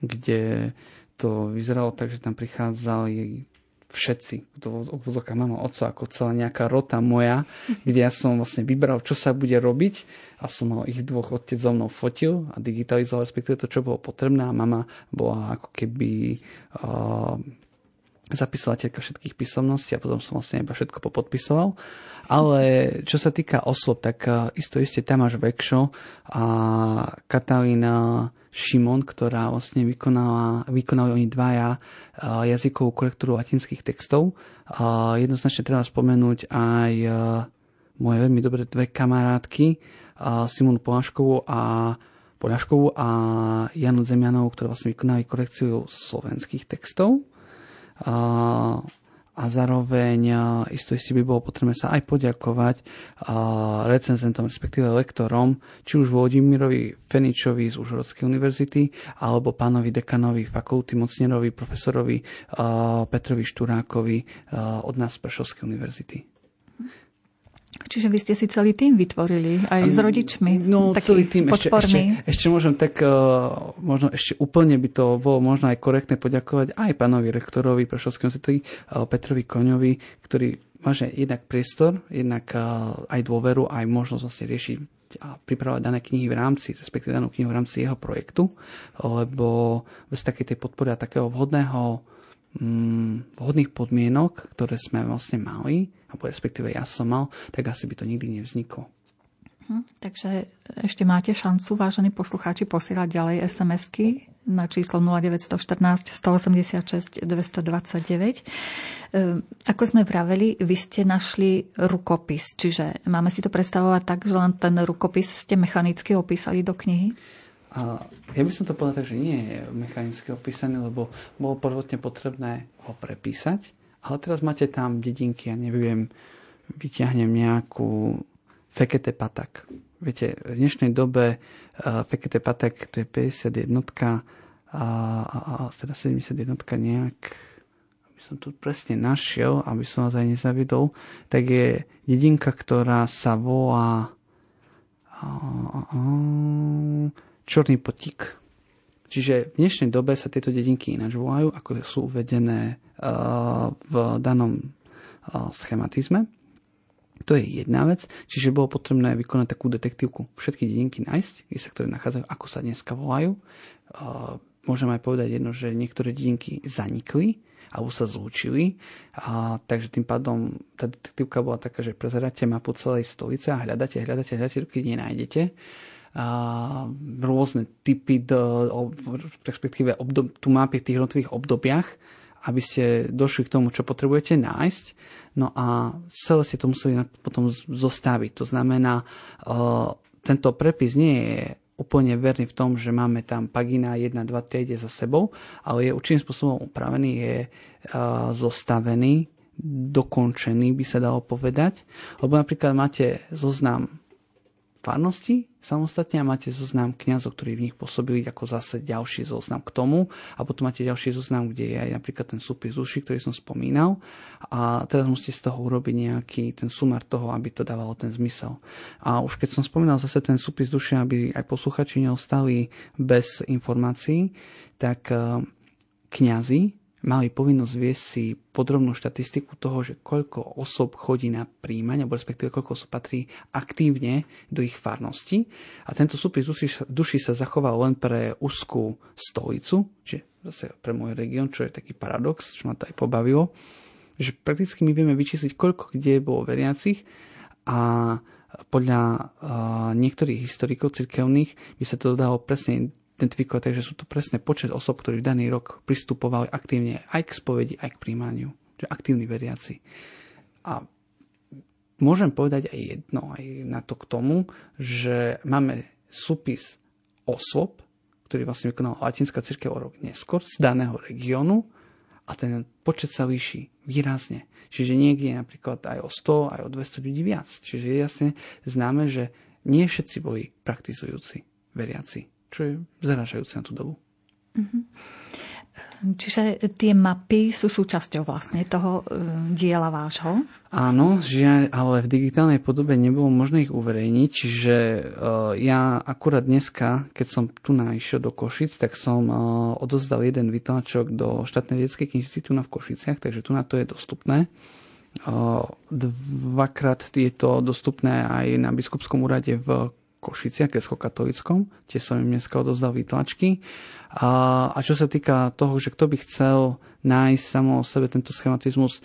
kde to vyzeralo tak, že tam prichádzali všetci, to obvozovka mama, oco, ako celá nejaká rota moja, kde ja som vlastne vybral, čo sa bude robiť a som ho ich dvoch otec so mnou fotil a digitalizoval, respektíve to, čo bolo potrebné a mama bola ako keby uh, zapisovateľka všetkých písomností a potom som vlastne iba všetko popodpisoval. Ale čo sa týka osôb, tak isto isté Tamáš Vekšo a Katalína Šimon, ktorá vlastne vykonala, vykonali oni dvaja jazykovú korektúru latinských textov. Jednoznačne treba spomenúť aj moje veľmi dobré dve kamarátky, Simonu Poláškovú a Poľaškovú a Janu Zemianovú, ktoré vlastne vykonali korekciu slovenských textov. A zároveň isto si by bolo potrebné sa aj poďakovať recenzentom, respektíve lektorom, či už Vladimirovi Feničovi z Užhorodskej univerzity, alebo pánovi dekanovi fakulty, mocnerovi, profesorovi Petrovi Šturákovi od nás z Prešovskej univerzity. Čiže vy ste si celý tým vytvorili, aj s rodičmi. No, celý tým. Ešte, ešte, ešte môžem tak, uh, možno ešte úplne by to bolo možno aj korektné poďakovať aj pánovi rektorovi Prešovského univerzity, uh, Petrovi Koňovi, ktorý máže jednak priestor, jednak uh, aj dôveru, aj možnosť vlastne riešiť a pripravovať dané knihy v rámci, respektíve danú knihu v rámci jeho projektu, lebo bez takej tej podpory a takého vhodného mm, vhodných podmienok, ktoré sme vlastne mali, alebo respektíve ja som mal, tak asi by to nikdy nevzniklo. Hm, takže ešte máte šancu, vážení poslucháči, posielať ďalej SMS-ky na číslo 0914 186 229. Ako sme vraveli, vy ste našli rukopis, čiže máme si to predstavovať tak, že len ten rukopis ste mechanicky opísali do knihy? A ja by som to povedal tak, že nie je mechanicky opísaný, lebo bolo prvotne potrebné ho prepísať ale teraz máte tam dedinky, ja neviem, vyťahnem nejakú Fekete Patak. Viete, v dnešnej dobe uh, Fekete Patak to je 51 a, a, a teda 71 nejak aby som tu presne našiel, aby som vás aj nezavidol, tak je dedinka, ktorá sa volá Čorný potík. Čiže v dnešnej dobe sa tieto dedinky ináč volajú, ako sú uvedené v danom schematizme. To je jedna vec, čiže bolo potrebné vykonať takú detektívku, všetky dedinky nájsť, kde sa ktoré nachádzajú, ako sa dneska volajú. Môžem aj povedať jedno, že niektoré dedinky zanikli, alebo sa zlúčili. A, takže tým pádom tá detektívka bola taká, že prezeráte mapu celej stolice a hľadáte, hľadáte, hľadáte, keď nenájdete a rôzne typy, do, respektíve obdob, tu mapy v tých jednotlivých obdobiach, aby ste došli k tomu, čo potrebujete nájsť. No a celé si to museli potom zostaviť. To znamená, tento prepis nie je úplne verný v tom, že máme tam pagina 1, 2, 3 ide za sebou, ale je určitým spôsobom upravený, je zostavený, dokončený, by sa dalo povedať. Lebo napríklad máte zoznam farnosti samostatne a máte zoznam kňazov, ktorí v nich pôsobili ako zase ďalší zoznam k tomu a potom máte ďalší zoznam, kde je aj napríklad ten súpis duši, ktorý som spomínal a teraz musíte z toho urobiť nejaký ten sumár toho, aby to dávalo ten zmysel. A už keď som spomínal zase ten súpis duši, aby aj posluchači neostali bez informácií, tak eh, kňazi mali povinnosť viesť si podrobnú štatistiku toho, že koľko osob chodí na príjmaň, alebo respektíve koľko osob patrí aktívne do ich farnosti. A tento súpis duši, duši sa zachoval len pre úzkú stolicu, čiže zase pre môj región, čo je taký paradox, čo ma to aj pobavilo, že prakticky my vieme vyčísliť, koľko kde bolo veriacich a podľa uh, niektorých historikov cirkevných by sa to dalo presne identifikovať, takže sú to presne počet osob, ktorí v daný rok pristupovali aktívne aj k spovedi, aj k príjmaniu. Čiže aktívni veriaci. A môžem povedať aj jedno, aj na to k tomu, že máme súpis osôb, ktorý vlastne vykonala Latinská církev o rok neskôr z daného regiónu a ten počet sa líši výrazne. Čiže niekde je napríklad aj o 100, aj o 200 ľudí viac. Čiže je jasne známe, že nie všetci boli praktizujúci veriaci čo je zaražajúce na tú dobu. Mm-hmm. Čiže tie mapy sú súčasťou vlastne toho e, diela vášho? Áno, žiaľ, ale v digitálnej podobe nebolo možné ich uverejniť, čiže uh, ja akurát dneska, keď som tu išiel do Košic, tak som uh, odozdal jeden vytlačok do štátnej vedeckej knižnici tu na v Košiciach, takže tu na to je dostupné. Uh, dvakrát je to dostupné aj na biskupskom úrade v Košiciach, grecko-katolickom, tie som im dneska odozdal výtlačky. A, a čo sa týka toho, že kto by chcel nájsť samo o sebe tento schematizmus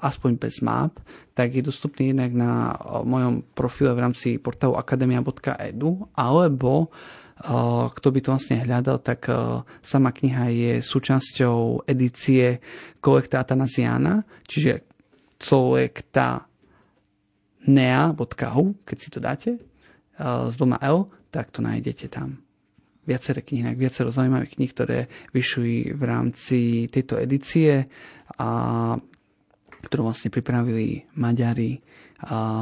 aspoň bez map, tak je dostupný jednak na mojom profile v rámci portálu akademia.edu, alebo kto by to vlastne hľadal, tak sama kniha je súčasťou edície kolekta Atanasiana, čiže kolekta nea.hu, keď si to dáte, s dvoma L, tak to nájdete tam. viaceré knihy, viacero zaujímavých kníh, ktoré vyšli v rámci tejto edície a ktorú vlastne pripravili Maďari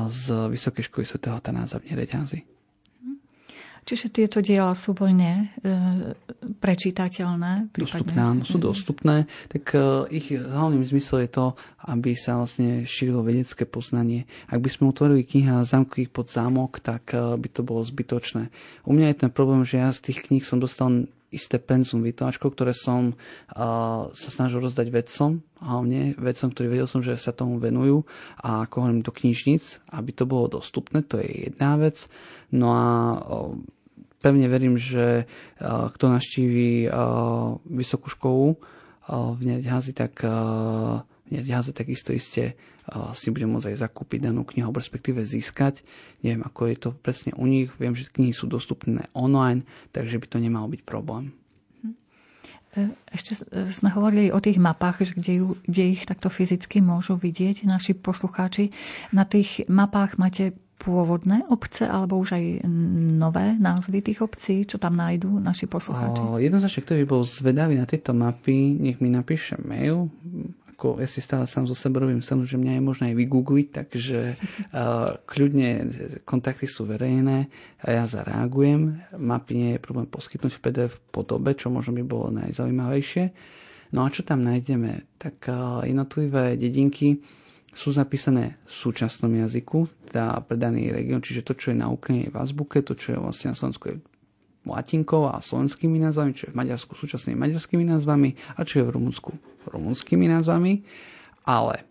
z Vysokej školy svätého Tanáza v Nereďazi. Čiže tieto diela sú voľne e, prečítateľné? Dostupné, áno, sú dostupné. Tak e, ich hlavným zmysel je to, aby sa vlastne šírilo vedecké poznanie. Ak by sme utvorili kniha Zamkových pod zámok, tak e, by to bolo zbytočné. U mňa je ten problém, že ja z tých kníh som dostal isté penzum vytláčkov, ktoré som uh, sa snažil rozdať vedcom, hlavne vedcom, ktorí vedel som, že sa tomu venujú a ako hovorím do knižnic, aby to bolo dostupné, to je jedna vec. No a uh, pevne verím, že uh, kto naštíví uh, vysokú školu uh, v Nerďhazi, tak uh, Nerďhazi takisto iste uh, si bude môcť aj zakúpiť danú knihu, respektíve získať. Neviem, ako je to presne u nich. Viem, že knihy sú dostupné online, takže by to nemalo byť problém. Hm. E, ešte sme hovorili o tých mapách, že kde, kde ich takto fyzicky môžu vidieť naši poslucháči. Na tých mapách máte pôvodné obce alebo už aj nové názvy tých obcí, čo tam nájdú naši poslucháči? O, jednoznačne, kto by bol zvedavý na tieto mapy, nech mi napíše mail. Ako ja si stále sám zo seba robím že mňa je možné aj vygoogliť, takže uh, kľudne kontakty sú verejné a ja zareagujem. Mapy nie je problém poskytnúť v PDF podobe, čo možno by bolo najzaujímavejšie. No a čo tam nájdeme? Tak uh, jednotlivé dedinky, sú zapísané v súčasnom jazyku, teda pre daný región, čiže to, čo je na Ukrajine je v azbuke, to, čo je vlastne na Slovensku je latinkou a slovenskými názvami, čo je v Maďarsku súčasnými maďarskými názvami a čo je v Rumunsku rumunskými názvami, ale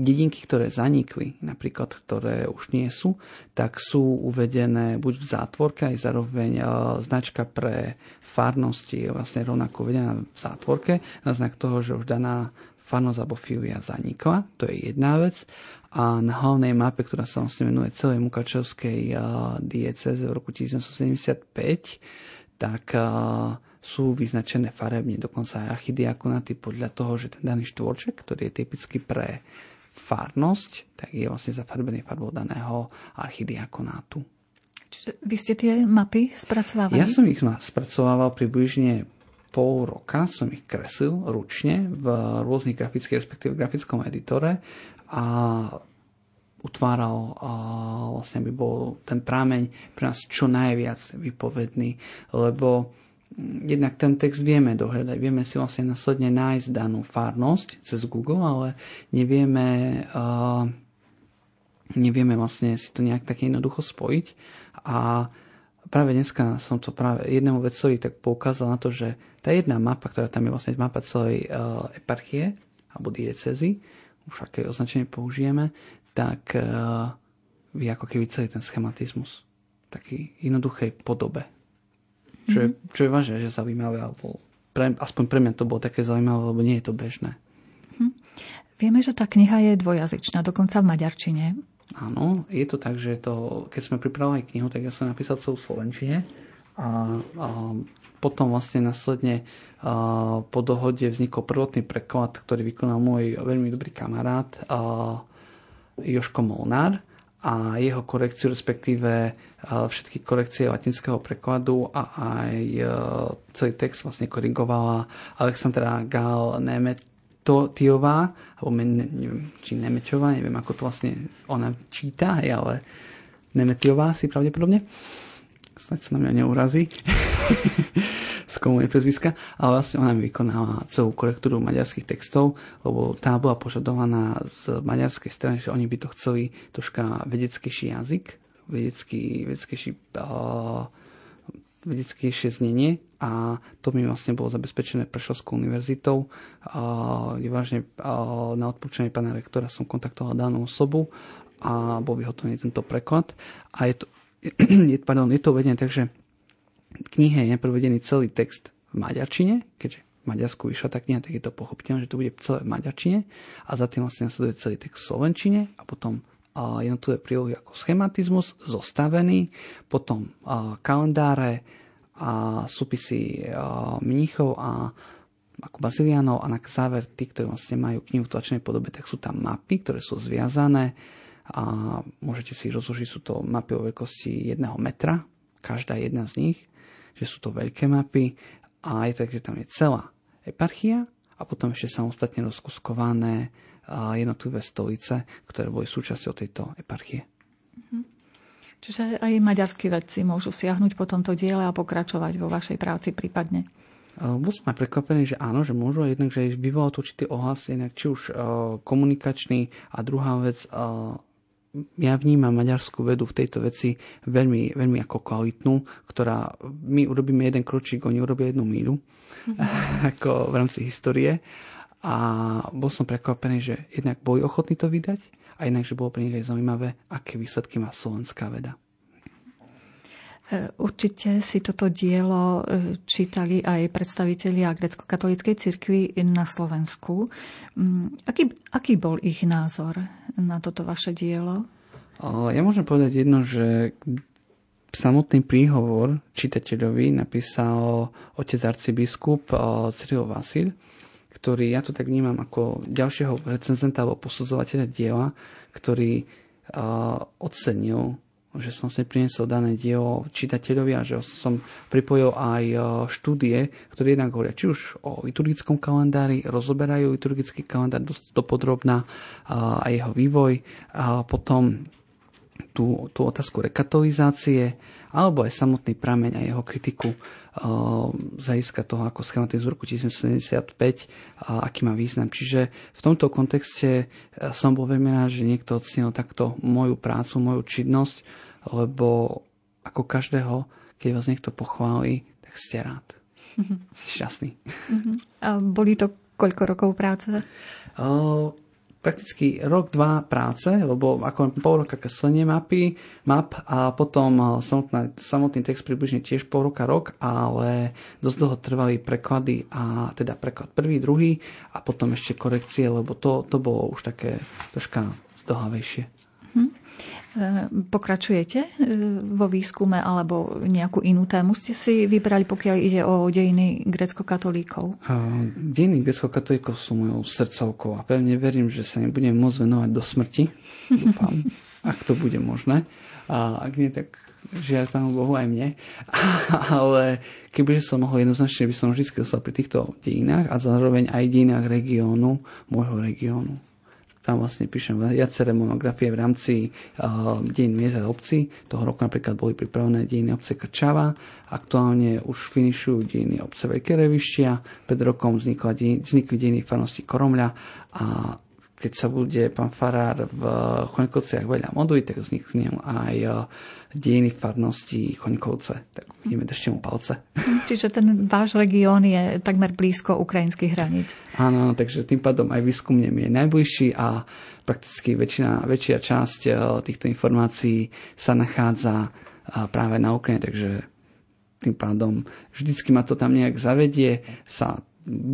dedinky, ktoré zanikli, napríklad ktoré už nie sú, tak sú uvedené buď v zátvorke, aj zároveň e, značka pre farnosti je vlastne rovnako uvedená v zátvorke, na znak toho, že už daná farnosť alebo filia zanikla, to je jedna vec. A na hlavnej mape, ktorá sa vlastne venuje celej Mukačevskej uh, dieceze v roku 1975, tak sú vyznačené farebne, dokonca aj archidiakonaty podľa toho, že ten daný štvorček, ktorý je typický pre farnosť, tak je vlastne zafarbený farbou daného archidiakonátu. Čiže vy ste tie mapy spracovávali? Ja som ich spracovával približne pol roka som ich kreslil ručne v rôznych grafických, respektíve grafickom editore a utváral a vlastne by bol ten prámeň pre nás čo najviac vypovedný, lebo mm, jednak ten text vieme dohľadať, vieme si vlastne následne nájsť danú farnosť cez Google, ale nevieme, uh, nevieme vlastne si to nejak tak jednoducho spojiť. A práve dneska som to práve jednému vedcovi tak poukázal na to, že tá jedna mapa, ktorá tam je vlastne mapa celej uh, eparchie, alebo diecezy, už aké označenie použijeme, tak uh, vie ako keby celý ten schematizmus v takej jednoduchej podobe. Čo, je, mhm. čo je vážne, že zaujímavé, alebo pre, aspoň pre mňa to bolo také zaujímavé, lebo nie je to bežné. Mm. Vieme, že tá kniha je dvojazyčná, dokonca v maďarčine. Áno, je to tak, že to, keď sme pripravovali knihu, tak ja som napísal celú slovenčine a, a potom vlastne následne a, po dohode vznikol prvotný preklad, ktorý vykonal môj veľmi dobrý kamarát a, Joško Molnár a jeho korekciu, respektíve všetky korekcie latinského prekladu a aj celý text vlastne korigovala Alexandra Gal Nemet to, Tiová, alebo neviem, či Nemeťová, neviem, ako to vlastne ona číta, ale Nemetiová si pravdepodobne. Snaď sa na mňa neurazí. z komu je prezviska, ale vlastne ona vykonala celú korektúru maďarských textov, lebo tá bola požadovaná z maďarskej strany, že oni by to chceli troška vedeckejší jazyk, vedecký, vedeckejší uh, vedeckejšie znenie a to mi vlastne bolo zabezpečené Prešovskou univerzitou. Je vážne na odporúčanie pána rektora som kontaktoval danú osobu a bol vyhotovený tento preklad. A je to, je, pardon, je to uvedené takže v knihe je prevedený celý text v maďarčine, keďže v Maďarsku vyšla tá kniha, tak je to pochopiteľné, že to bude celé v maďarčine a za tým vlastne nasleduje celý text v slovenčine a potom jednotlivé prílohy ako schematizmus zostavený, potom kalendáre a súpisy mníchov a ako bazilianov a na záver tí, ktorí vlastne majú knihu v tlačenej podobe, tak sú tam mapy, ktoré sú zviazané a môžete si rozložiť, sú to mapy o veľkosti jedného metra, každá jedna z nich že sú to veľké mapy a je to tak, že tam je celá eparchia a potom ešte samostatne rozkuskované jednotlivé stolice, ktoré boli súčasťou tejto eparchie. Mhm. Čiže aj maďarskí vedci môžu siahnuť po tomto diele a pokračovať vo vašej práci prípadne. Bol som aj prekvapený, že áno, že môžu, jednak, že vyvolal to určitý ohlas, jednak či už komunikačný a druhá vec, ja vnímam maďarskú vedu v tejto veci veľmi, veľmi ako kvalitnú, ktorá my urobíme jeden kročík, oni urobia jednu míľu, mm-hmm. ako v rámci histórie. A bol som prekvapený, že jednak boli ochotní to vydať a jednak, že bolo pre nich aj zaujímavé, aké výsledky má slovenská veda. E, určite si toto dielo e, čítali aj predstavitelia grecko-katolíckej cirkvi na Slovensku. Mm, aký, aký bol ich názor na toto vaše dielo? Ja môžem povedať jedno, že samotný príhovor čitateľovi napísal otec arcibiskup Cyril Vasil, ktorý, ja to tak vnímam ako ďalšieho recenzenta alebo posudzovateľa diela, ktorý ocenil že som si priniesol dané dielo čitateľovi a že som pripojil aj e, štúdie, ktoré jednak hovoria či už o liturgickom kalendári, rozoberajú liturgický kalendár dosť dopodrobná a jeho vývoj, a potom tú, tú otázku rekatolizácie, alebo aj samotný prameň a jeho kritiku z hľadiska toho, ako schematizmus v roku 1975, aký má význam. Čiže v tomto kontexte e, som bol veľmi rád, že niekto ocenil takto moju prácu, moju činnosť, lebo ako každého, keď vás niekto pochváli, tak ste rád. Si šťastný. Mhm. A boli to koľko rokov práce? Prakticky rok, dva práce, lebo ako pol roka kreslenie mapy, map a potom eh, samotná, samotný text približne tiež pol roka, rok, ale dosť dlho trvali preklady a teda preklad prvý, druhý a potom ešte korekcie, lebo to, to bolo už také troška zdlhavejšie. Hm. E, pokračujete e, vo výskume alebo nejakú inú tému ste si vybrali, pokiaľ ide o dejiny grecko-katolíkov? Dejiny grecko-katolíkov sú mojou srdcovkou a pevne verím, že sa im budem môcť venovať do smrti. Dúfam, ak to bude možné. A ak nie, tak žiaľ Pánu Bohu aj mne. Ale keby som mohol jednoznačne, by som vždy ostal pri týchto dejinách a zároveň aj dejinách regiónu, môjho regiónu tam vlastne píšem viaceré monografie v rámci uh, dejín miest a obcí. Toho roku napríklad boli pripravené dejiny obce Krčava. Aktuálne už finišujú dejiny obce Veľké Revištia. Pred rokom vznikli dejiny farnosti Koromľa a keď sa bude pán Farár v Choňkovciach veľa modliť, tak vznikne aj uh, dejiny farnosti Choňkovce. Tak ideme držte mu palce. Čiže ten váš región je takmer blízko ukrajinských hraníc. Áno, takže tým pádom aj výskumne mi je najbližší a prakticky väčšina, väčšia časť eh, týchto informácií sa nachádza eh, práve na Ukrajine, takže tým pádom vždycky ma to tam nejak zavedie, sa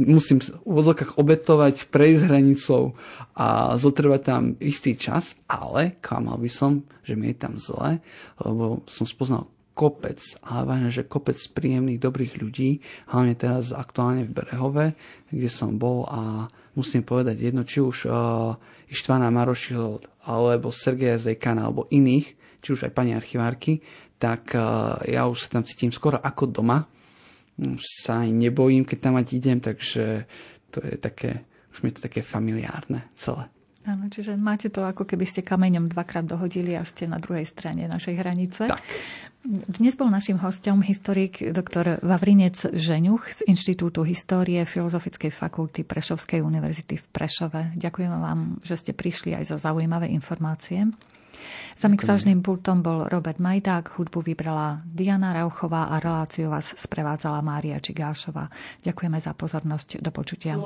musím v vozokách obetovať, prejsť hranicou a zotrvať tam istý čas, ale klamal by som, že mi je tam zle, lebo som spoznal kopec, ale vážne, že kopec príjemných, dobrých ľudí, hlavne teraz aktuálne v Berehove, kde som bol a musím povedať jedno, či už uh, Ištvana Marošiho, alebo Sergeja Zejkana, alebo iných, či už aj pani archivárky, tak uh, ja už sa tam cítim skoro ako doma, sa aj nebojím, keď tam mať idem, takže to je také, už mi to také familiárne celé. Áno, čiže máte to ako keby ste kameňom dvakrát dohodili a ste na druhej strane našej hranice. Tak. Dnes bol našim hostom historik dr. Vavrinec Žeňuch z Inštitútu histórie Filozofickej fakulty Prešovskej univerzity v Prešove. Ďakujem vám, že ste prišli aj za zaujímavé informácie. Za mixážnym pultom bol Robert Majdák, hudbu vybrala Diana Rauchová a reláciu vás sprevádzala Mária Čigášová. Ďakujeme za pozornosť. Do počutia.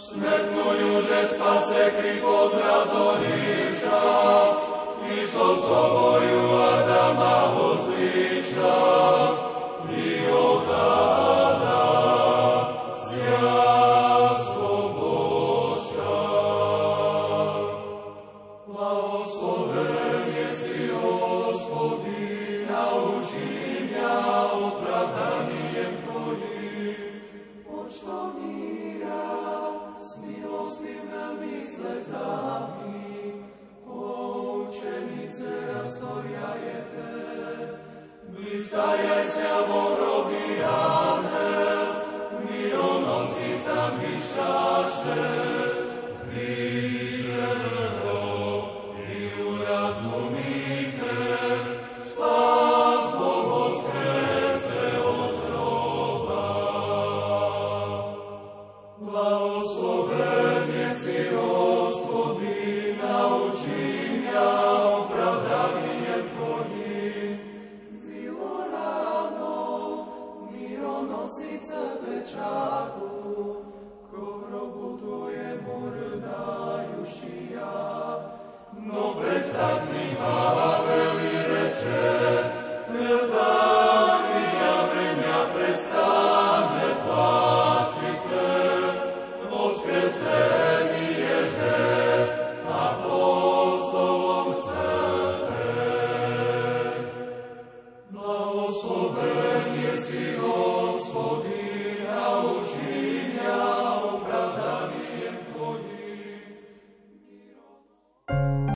Smetnujú, že spase kripo zrazonivša, i so soboju Adama uzviša,